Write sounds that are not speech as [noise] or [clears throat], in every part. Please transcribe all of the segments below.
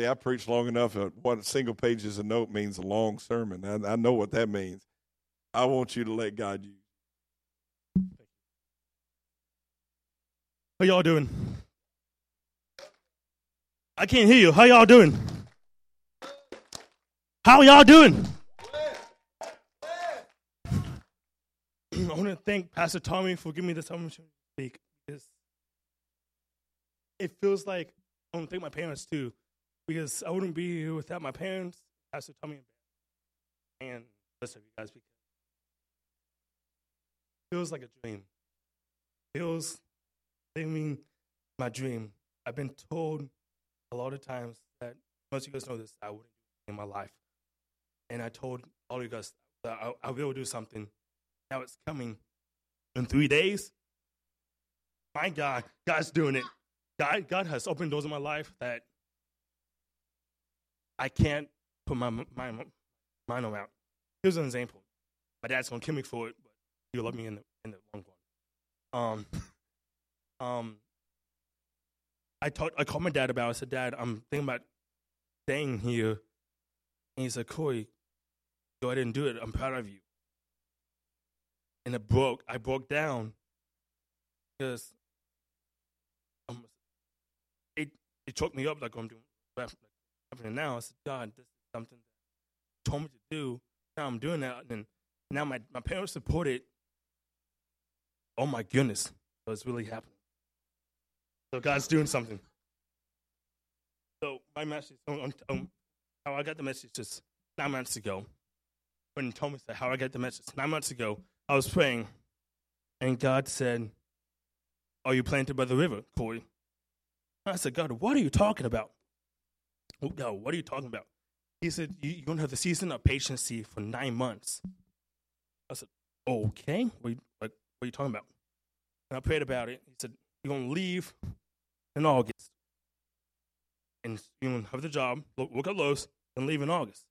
See, I preach long enough. That what a single page is a note means a long sermon. I, I know what that means. I want you to let God use. How y'all doing? I can't hear you. How y'all doing? How y'all doing? [clears throat] I want to thank Pastor Tommy for giving me this opportunity to speak. It feels like I want to thank my parents too, because I wouldn't be here without my parents, Pastor Tommy, and and the rest of you guys. Because it feels like a dream. feels living my dream. I've been told a lot of times that most of you guys know this. I wouldn't do in my life, and I told all of you guys that I, I will do something. Now it's coming in three days. My God, God's doing it. God, God has opened doors in my life that I can't put my my mind around. Here's an example. My dad's gonna kill me for it, but he'll love me in the in the long run. Um, [laughs] um, I talked. I called my dad about. it. I said, Dad, I'm thinking about staying here. And he said, Corey, go ahead and do it. I'm proud of you. And it broke. I broke down because it it choked me up like I'm doing happening now. I said, God, this is something that told me to do. Now I'm doing that, and now my my parents support it. Oh my goodness, so it's really happening. So God's doing something. So my message, um, um, how I got the message just nine months ago. When he told me that, how I got the message nine months ago, I was praying, and God said, "Are you planted by the river, Corey?" I said, "God, what are you talking about?" God, what are you talking about? He said, "You're gonna have the season of patience for nine months." I said, "Okay, what you, like, what are you talking about?" And I prayed about it. He said, "You're gonna leave in August. And you're going to have the job, look at Lowe's, and leave in August.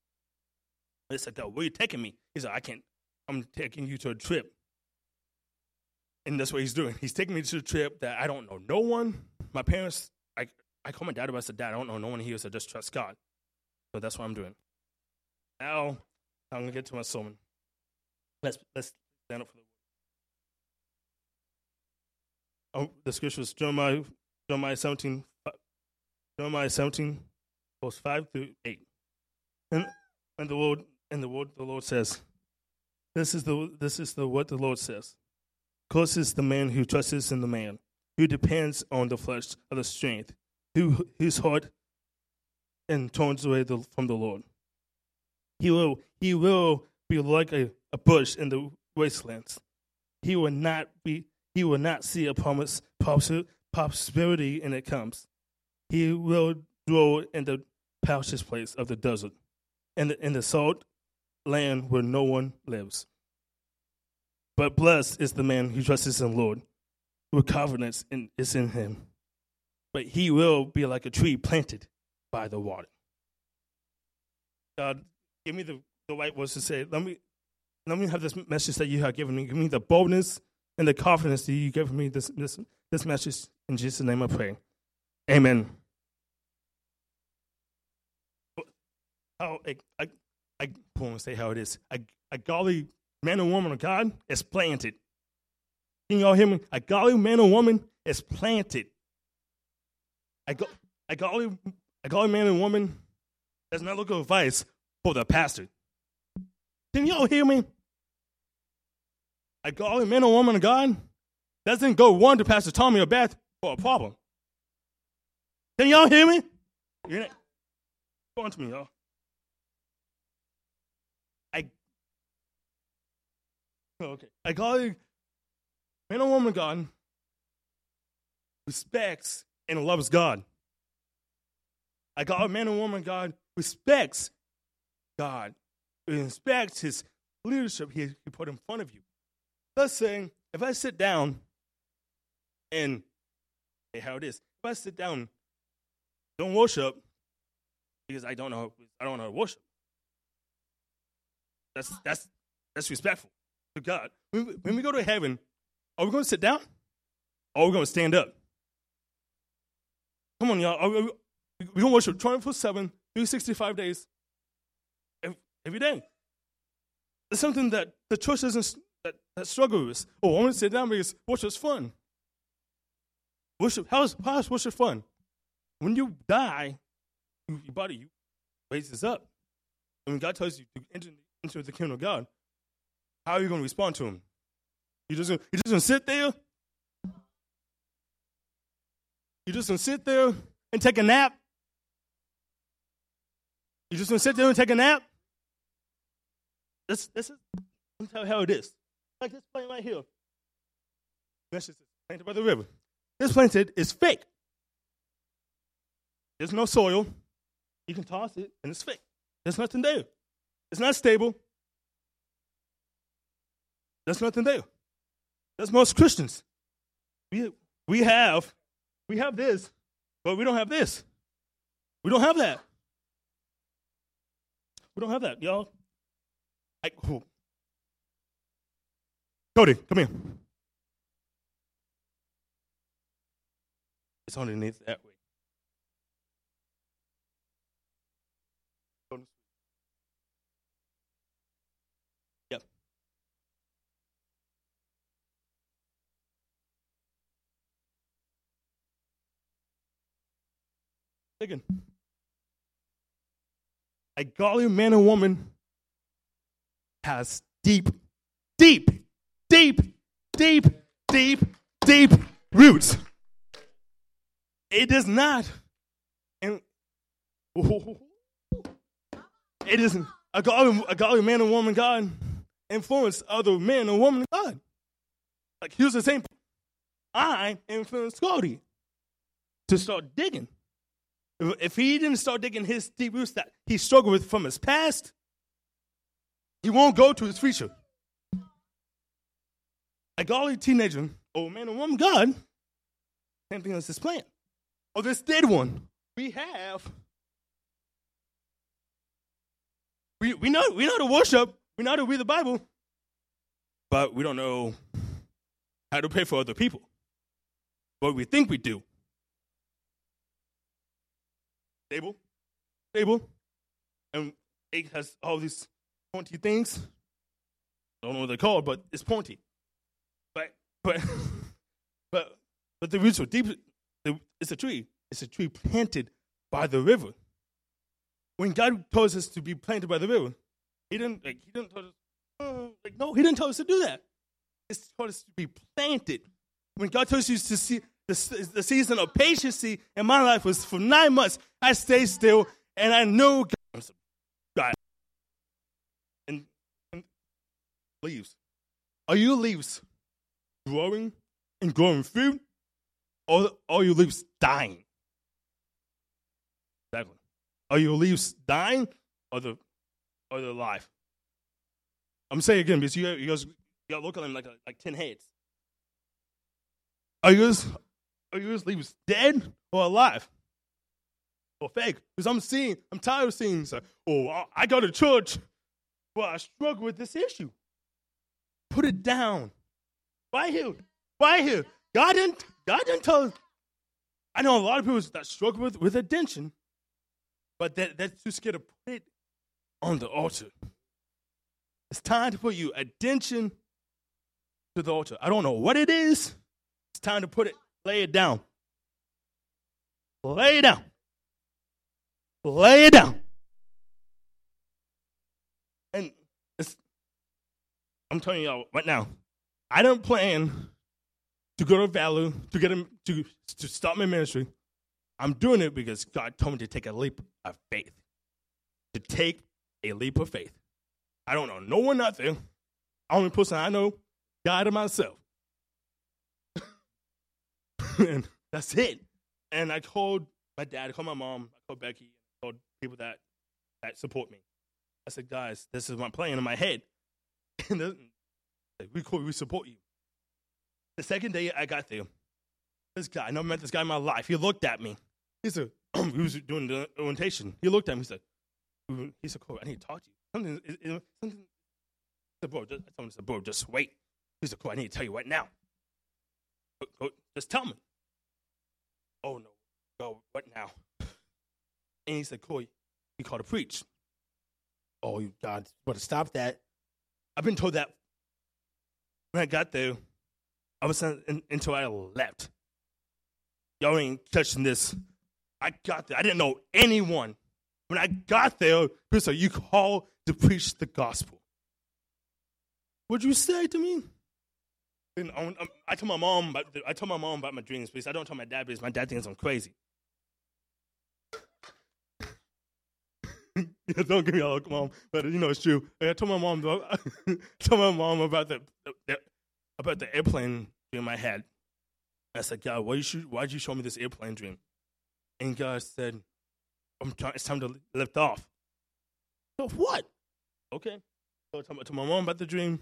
I said, where are you taking me? He said, I can't. I'm taking you to a trip. And that's what he's doing. He's taking me to a trip that I don't know no one. My parents, I, I called my dad about I said, Dad, I don't know no one here. So just trust God. So that's what I'm doing. Now, I'm to get to my sermon. Let's, let's stand up for the word. Oh, the scripture is Jeremiah Jeremiah 17, Jeremiah 17, verse 5 through 8. And, and the Lord and the word the Lord says, This is the this is the what the Lord says. Is the man who trusts in the man, who depends on the flesh of the strength, his heart and turns away the, from the Lord. He will he will be like a, a bush in the wastelands. He will not be he will not see a promise, prosperity and it comes. He will dwell in the pouches place of the desert, in the, in the salt land where no one lives. But blessed is the man who trusts in the Lord, whose confidence in, is in him. But he will be like a tree planted by the water. God, give me the, the right words to say. Let me, let me have this message that you have given me. Give me the boldness and the confidence that you give me this, this, this message. In Jesus' name I pray. Amen. How I, I, I want to say how it is. A, a godly man or woman of God is planted. Can y'all hear me? A godly man or woman is planted. A, go, a, I a godly man and woman That's not for advice for the pastor. Can y'all hear me? I call godly man or woman of God doesn't go one to Pastor Tommy or Beth for a problem. Can y'all hear me? You're not, on to me, y'all. I oh, okay. A godly man or woman of God respects and loves God. I got A man and woman God respects God, respects his leadership he, he put in front of you. Let's say if I sit down and hey, how it is, if I sit down, don't worship because I don't know I don't know how to worship. That's that's that's respectful to God. When we, when we go to heaven, are we going to sit down? Or are we going to stand up? Come on, y'all. Are we, We're gonna worship 24 7, 365 days, every day. It's something that the church doesn't that, that struggle with. Oh, I want to sit down because worship's fun. Worship, how's, how's worship fun? When you die, your body you raises up. And when God tells you to enter, enter the kingdom of God, how are you going to respond to Him? You just you just gonna sit there? You just gonna sit there and take a nap? You just gonna sit there and take a nap? This this is how it is. Like this plant right here. That's just planted by the river. This planted is fake. There's no soil. You can toss it and it's fake. There's nothing there. It's not stable. There's nothing there. That's most Christians. We, we have we have this, but we don't have this. We don't have that. We don't have that, y'all. I, who? Cody, come here. It's underneath that way. Yep. Again. A godly man or woman has deep, deep, deep, deep, deep, deep roots. It does not. And [laughs] it isn't a godly, a godly man and woman God influence other men and women God. Like here's the same. I influenced Cody to start digging. If he didn't start digging his deep roots that he struggled with from his past, he won't go to his future. A godly teenager, old man and woman, God, same thing as this plant. Or this dead one. We have. We, we know we know to worship, we know to read the Bible, but we don't know how to pray for other people. But we think we do. Stable, stable, and it has all these pointy things. I don't know what they're called, but it's pointy. But but [laughs] but but the roots are deep. It's a tree. It's a tree planted by the river. When God told us to be planted by the river, He didn't like He didn't tell us oh, like no, He didn't tell us to do that. He told us to be planted. When God tells you to see the, the season of patience in my life was for nine months. I stayed still and I knew God. And, and leaves. Are you leaves growing and growing food? Or are your leaves dying? Exactly. Are your leaves dying or the or the alive? I'm saying again because you, you guys you got look at them like like ten heads. Are yours are yours leaves dead or alive? Or fake? Because I'm seeing, I'm tired of seeing, so, oh, I go to church, but I struggle with this issue. Put it down. Right here. Right here. God didn't, God didn't tell us. I know a lot of people that struggle with, with addiction, but that, they're too scared to put it on the altar. It's time to put you attention to the altar. I don't know what it is. It's time to put it, lay it down. Lay it down. Lay it down. And I'm telling y'all right now, I don't plan to go to Value to get him to to start my ministry. I'm doing it because God told me to take a leap of faith. To take a leap of faith. I don't know no one there. Only person I know, God and myself. And [laughs] that's it. And I called my dad, I called my mom, I called Becky, I called people that that support me. I said, guys, this is my plan in my head. [laughs] And we call, we support you. The second day I got there, this guy, I never met this guy in my life. He looked at me. He said, [clears throat] he was doing the orientation. He looked at me. He said, he said, Corey, I need to talk to you. Something, something. I said, bro, just, I told him, I said, bro, just wait. He said, Corey, I need to tell you right now. Just tell me. Oh no, go what now? And he said, Corey, you called to preach. Oh, you God, you better stop that. I've been told that when I got there, I was in, until I left. Y'all ain't touching this. I got there. I didn't know anyone. When I got there, people said, You called to preach the gospel. What'd you say to me? And I, um, I told my mom. About, I told my mom about my dreams, because I don't tell my dad because my dad thinks I'm crazy. [laughs] don't give me a look, mom, but you know it's true. I told my mom. [laughs] told my mom about the, the, about the airplane dream I had. I said, God, why you why'd you show me this airplane dream? And God said, I'm trying, it's time to lift off. So what? Okay. So I told my mom about the dream.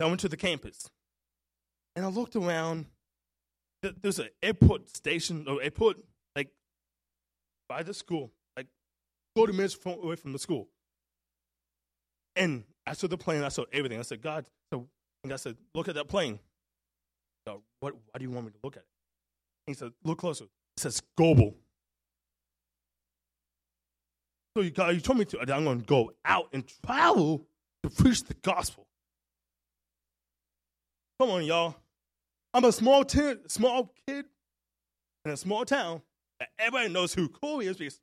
I went to the campus. And I looked around. There's an airport station, or airport, like, by the school, like 40 minutes from, away from the school. And I saw the plane, I saw everything. I said, God, so, and God said, look at that plane. So, what, why do you want me to look at it? And he said, look closer. It says global. So you, God, you told me to, I'm going to go out and travel to preach the gospel. Come on, y'all. I'm a small, small kid in a small town that everybody knows who Corey is because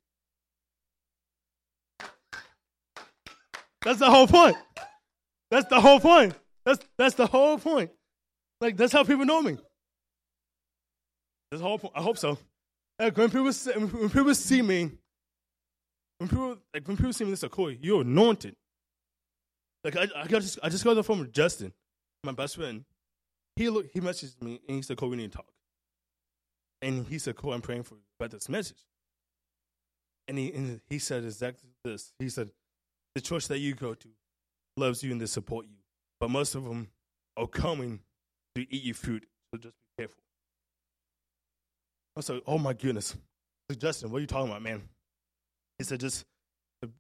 that's the whole point. That's the whole point. That's that's the whole point. Like that's how people know me. That's the whole point. I hope so. Like when people see, when people see me, when people like when people see me, they say, "Corey, you're anointed." Like I, I just I just got the phone with Justin, my best friend, he look, he messaged me and he said, Cole, we need to talk. And he said, Cole, I'm praying for you about this message. And he, and he said exactly this. He said, the church that you go to loves you and they support you. But most of them are coming to eat your food. So just be careful. I said, oh my goodness. Said, Justin, what are you talking about, man? He said, just,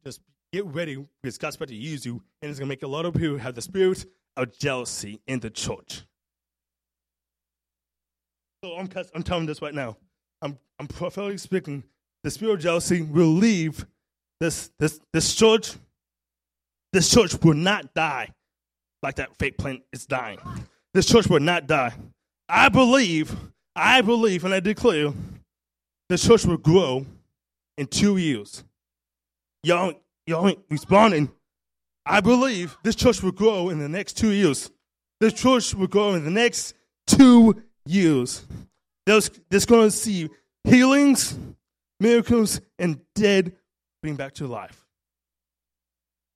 just get ready because God's about to use you. And it's going to make a lot of people have the spirit of jealousy in the church. So I'm, I'm telling this right now. I'm, I'm prophetically speaking. The spirit of jealousy will leave this, this, this church. This church will not die like that fake plant is dying. This church will not die. I believe, I believe, and I declare, the church will grow in two years. Y'all, y'all ain't responding. I believe this church will grow in the next two years. This church will grow in the next two years. There's, there's going to see healings, miracles, and dead being back to life.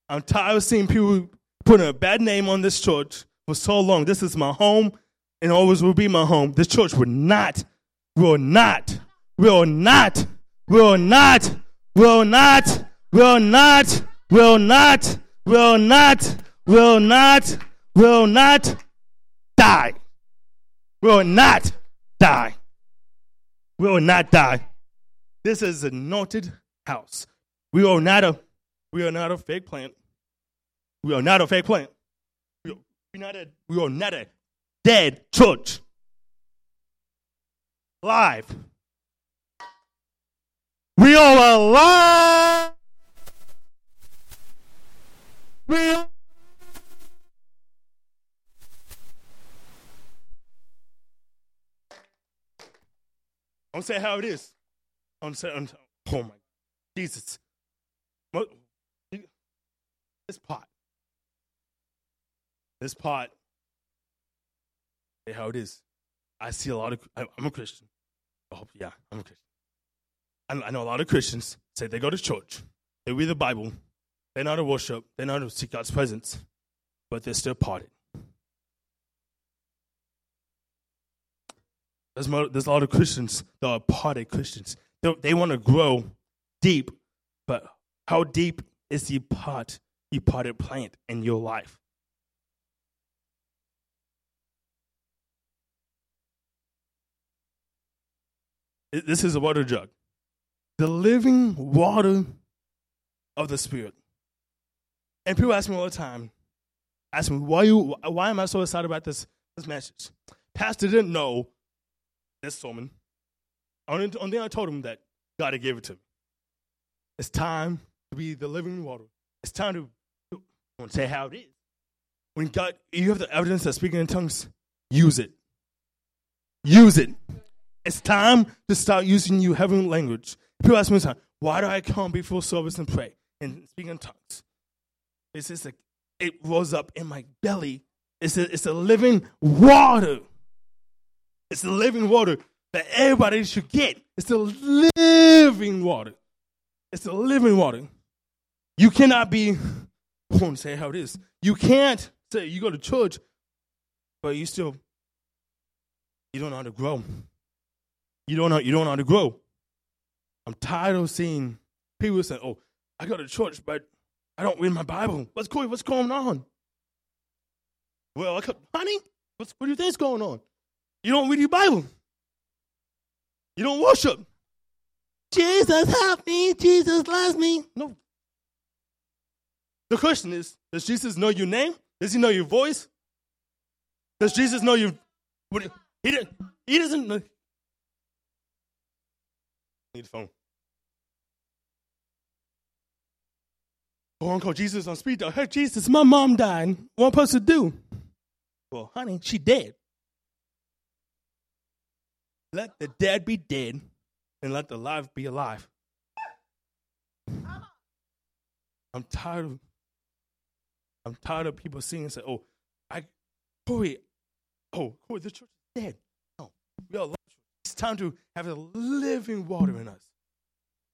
I'm tired of seeing people putting a bad name on this church for so long. This is my home and always will be my home. This church will not, will not, will not, will not, will not, will not, will not, will not, will not, will not die will not die. We will not die. This is a anointed house. We are not a we are not a fake plant. We are not a fake plant. We are, not a, we are not a dead church. Live. We are alive. We are I'm saying how it is. I'm saying, oh my Jesus. This pot. This pot. Hey, how it is. I see a lot of, I'm a Christian. Oh, yeah, I'm a Christian. I know a lot of Christians say they go to church, they read the Bible, they know how to worship, they know how to seek God's presence, but they're still parted. There's, more, there's a lot of Christians that are parted Christians. They, they want to grow deep, but how deep is the pot, you potted plant in your life? This is a water jug. The living water of the Spirit. And people ask me all the time, ask me, why, you, why am I so excited about this, this message? Pastor didn't know this sermon. Only thing I told him that God gave it to me. It's time to be the living water. It's time to, I won't say how it is. When God, you have the evidence of speaking in tongues, use it. Use it. It's time to start using your heavenly language. People ask me, why do I come before service and pray and speak in tongues? It's just like it rose up in my belly. It's a, it's a living water. It's the living water that everybody should get. It's the living water. It's the living water. You cannot be, I won't say how it is. You can't say you go to church, but you still, you don't know how to grow. You don't know, you don't know how to grow. I'm tired of seeing people say, oh, I go to church, but I don't read my Bible. What's going, what's going on? Well, I could, honey, what's, what do you think's going on? You don't read your Bible. You don't worship. Jesus help me. Jesus loves me. No. The question is, does Jesus know your name? Does he know your voice? Does Jesus know you? He, didn't, he doesn't know. Need a phone. Go on, call Jesus on speed dial. Hey, Jesus, my mom died. What am I supposed to do? Well, honey, she dead. Let the dead be dead and let the live be alive. I'm tired of I'm tired of people seeing and say, oh, I Corey, oh, Corey, the church is dead. No, we love church. It's time to have a living water in us.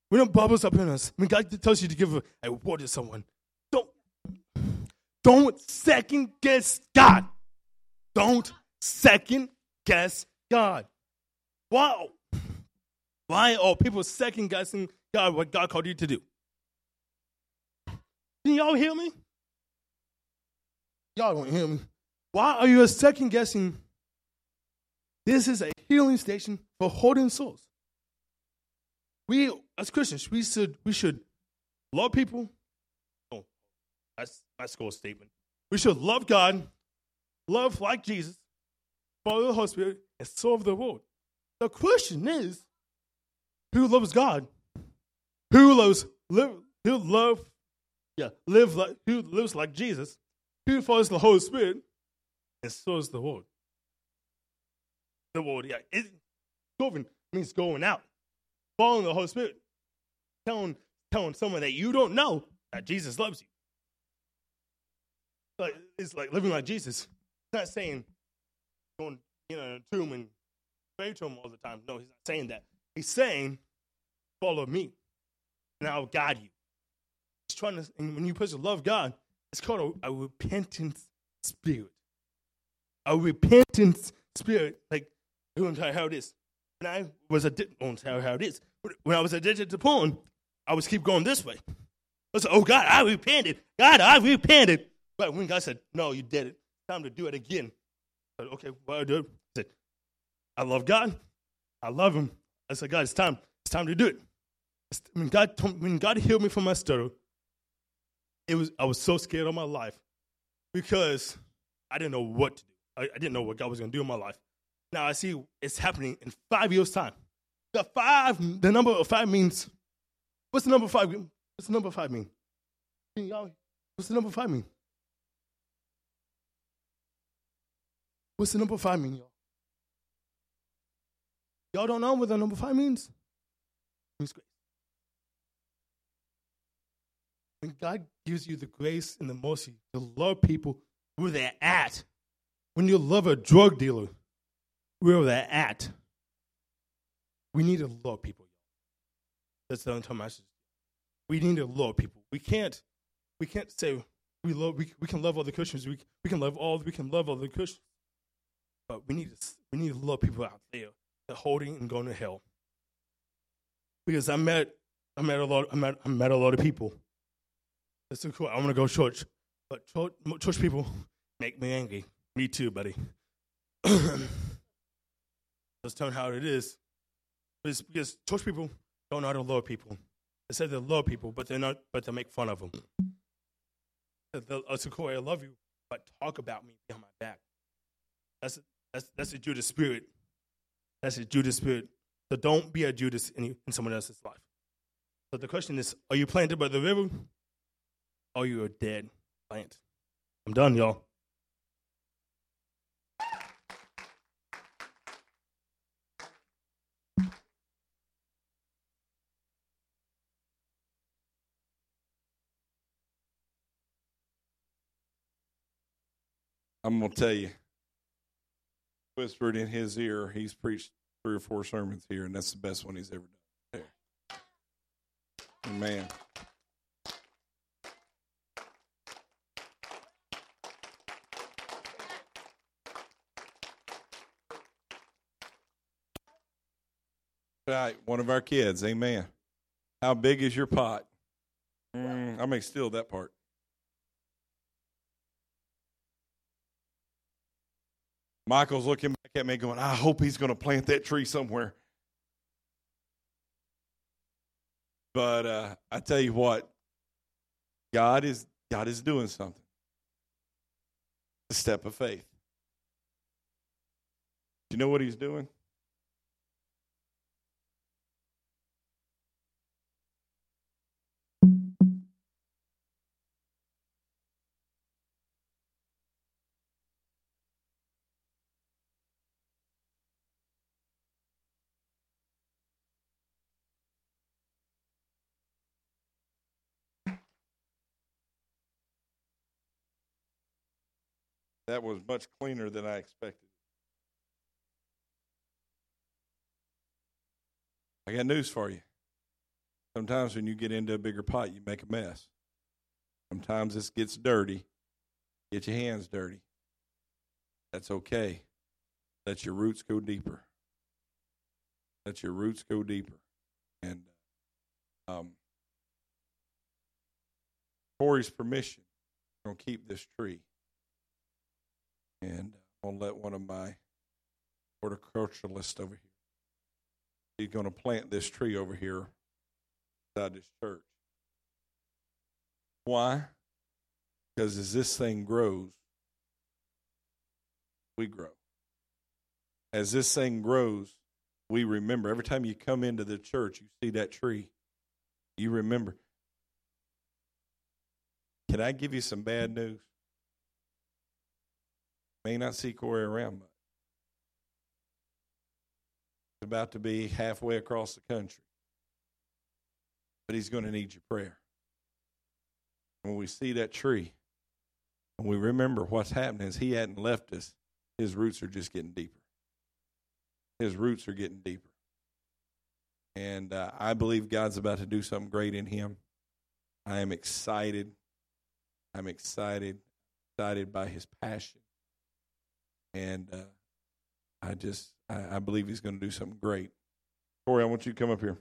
We don't bubbles up in us. When God tells you to give a, a word to someone, don't don't second guess God. Don't second guess God. Why? Why are people second guessing God what God called you to do? Can y'all hear me? Y'all don't hear me. Why are you second guessing? This is a healing station for holding souls. We as Christians, we should we should love people. Oh, that's my school statement. We should love God, love like Jesus, follow the Holy Spirit, and serve the world. The question is, who loves God? Who loves live? Who love? Yeah, live like who lives like Jesus? Who follows the Holy Spirit and serves the world? The world, yeah. It, going means going out, following the Holy Spirit, telling telling someone that you don't know that Jesus loves you. Like it's like living like Jesus. It's not saying going, you know, in a tomb and pray to him all the time. No, he's not saying that. He's saying, follow me, and I'll guide you. He's trying to, and when you put to love God, it's called a, a repentant spirit. A repentant spirit. Like, I won't tell you how it is. When I was addicted, won't tell how it is. When I was addicted to porn, I was keep going this way. I said, oh God, I repented. God, I repented. But when God said, no, you did it. Time to do it again. I said, okay, what do I do? I love God. I love Him. I said, God, it's time. It's time to do it. When God, when God healed me from my stutter, it was I was so scared of my life because I didn't know what to do. I, I didn't know what God was going to do in my life. Now I see it's happening in five years' time. The five, the number of five means. What's the number five? What's the number five mean? What's the number five mean? What's the number five mean, y'all? Y'all don't know what the number five means? It means grace. When God gives you the grace and the mercy to love people where they're at, when you love a drug dealer where they're at, we need to love people. That's the entire message. We need to love people. We can't, we can't say we love. We, we can love other Christians. We, we can love all. We can love other Christians. But we need to we need to love people out there holding and going to hell. Because I met I met a lot I met I met a lot of people. That's so cool. I want to go to church, but church, church people make me angry. Me too, buddy. [coughs] Let's tell how it is. It's because church people don't know how to love people. They say they love people, but they're not. But they make fun of them. It's oh, cool. I love you, but talk about me behind my back. That's that's that's a Judas spirit. That's a Judas spirit. So don't be a Judas in, in someone else's life. So the question is, are you planted by the river? Or you a dead plant? I'm done, y'all. I'm gonna tell you, whispered in his ear. He's preached three or four sermons here, and that's the best one he's ever done. There. Amen. Right, one of our kids. Amen. How big is your pot? Mm, I may steal that part. Michael's looking back at me going, I hope he's going to plant that tree somewhere. But uh, I tell you what, God is God is doing something. A step of faith. Do you know what he's doing? That was much cleaner than I expected. I got news for you. Sometimes when you get into a bigger pot, you make a mess. Sometimes this gets dirty. Get your hands dirty. That's okay. Let your roots go deeper. Let your roots go deeper. And um, Corey's permission, I'm going to keep this tree and I'll let one of my horticulturalists over here. He's going to plant this tree over here beside this church. Why? Because as this thing grows, we grow. As this thing grows, we remember. Every time you come into the church, you see that tree, you remember. Can I give you some bad news? May not see Corey around much. He's about to be halfway across the country. But he's going to need your prayer. When we see that tree, and we remember what's happening is he hadn't left us, his roots are just getting deeper. His roots are getting deeper. And uh, I believe God's about to do something great in him. I am excited. I'm excited, excited by his passion and uh, I just I, I believe he's going to do something great. Corey, I want you to come up here.